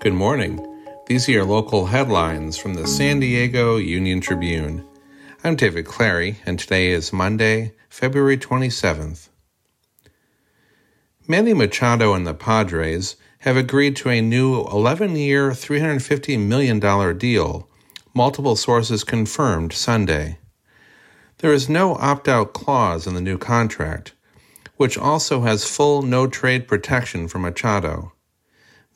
Good morning. These are your local headlines from the San Diego Union Tribune. I'm David Clary, and today is Monday, February 27th. Manny Machado and the Padres have agreed to a new 11 year, $350 million deal, multiple sources confirmed Sunday. There is no opt out clause in the new contract, which also has full no trade protection for Machado.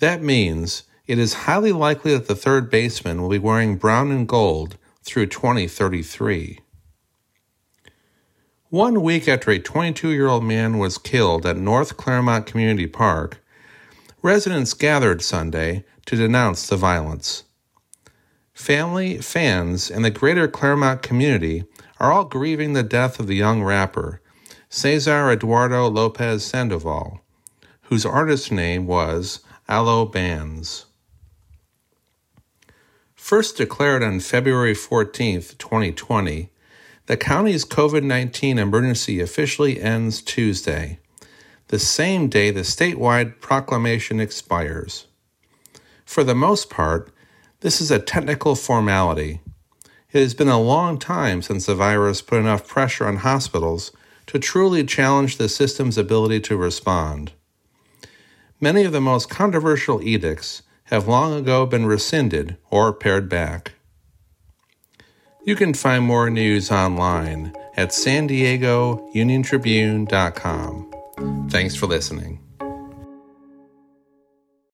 That means it is highly likely that the third baseman will be wearing brown and gold through 2033. One week after a 22 year old man was killed at North Claremont Community Park, residents gathered Sunday to denounce the violence. Family, fans, and the greater Claremont community are all grieving the death of the young rapper, Cesar Eduardo Lopez Sandoval, whose artist name was Aloe Bands. First declared on February 14, 2020, the county's COVID 19 emergency officially ends Tuesday, the same day the statewide proclamation expires. For the most part, this is a technical formality. It has been a long time since the virus put enough pressure on hospitals to truly challenge the system's ability to respond. Many of the most controversial edicts have long ago been rescinded or pared back. You can find more news online at san diego uniontribune.com. Thanks for listening.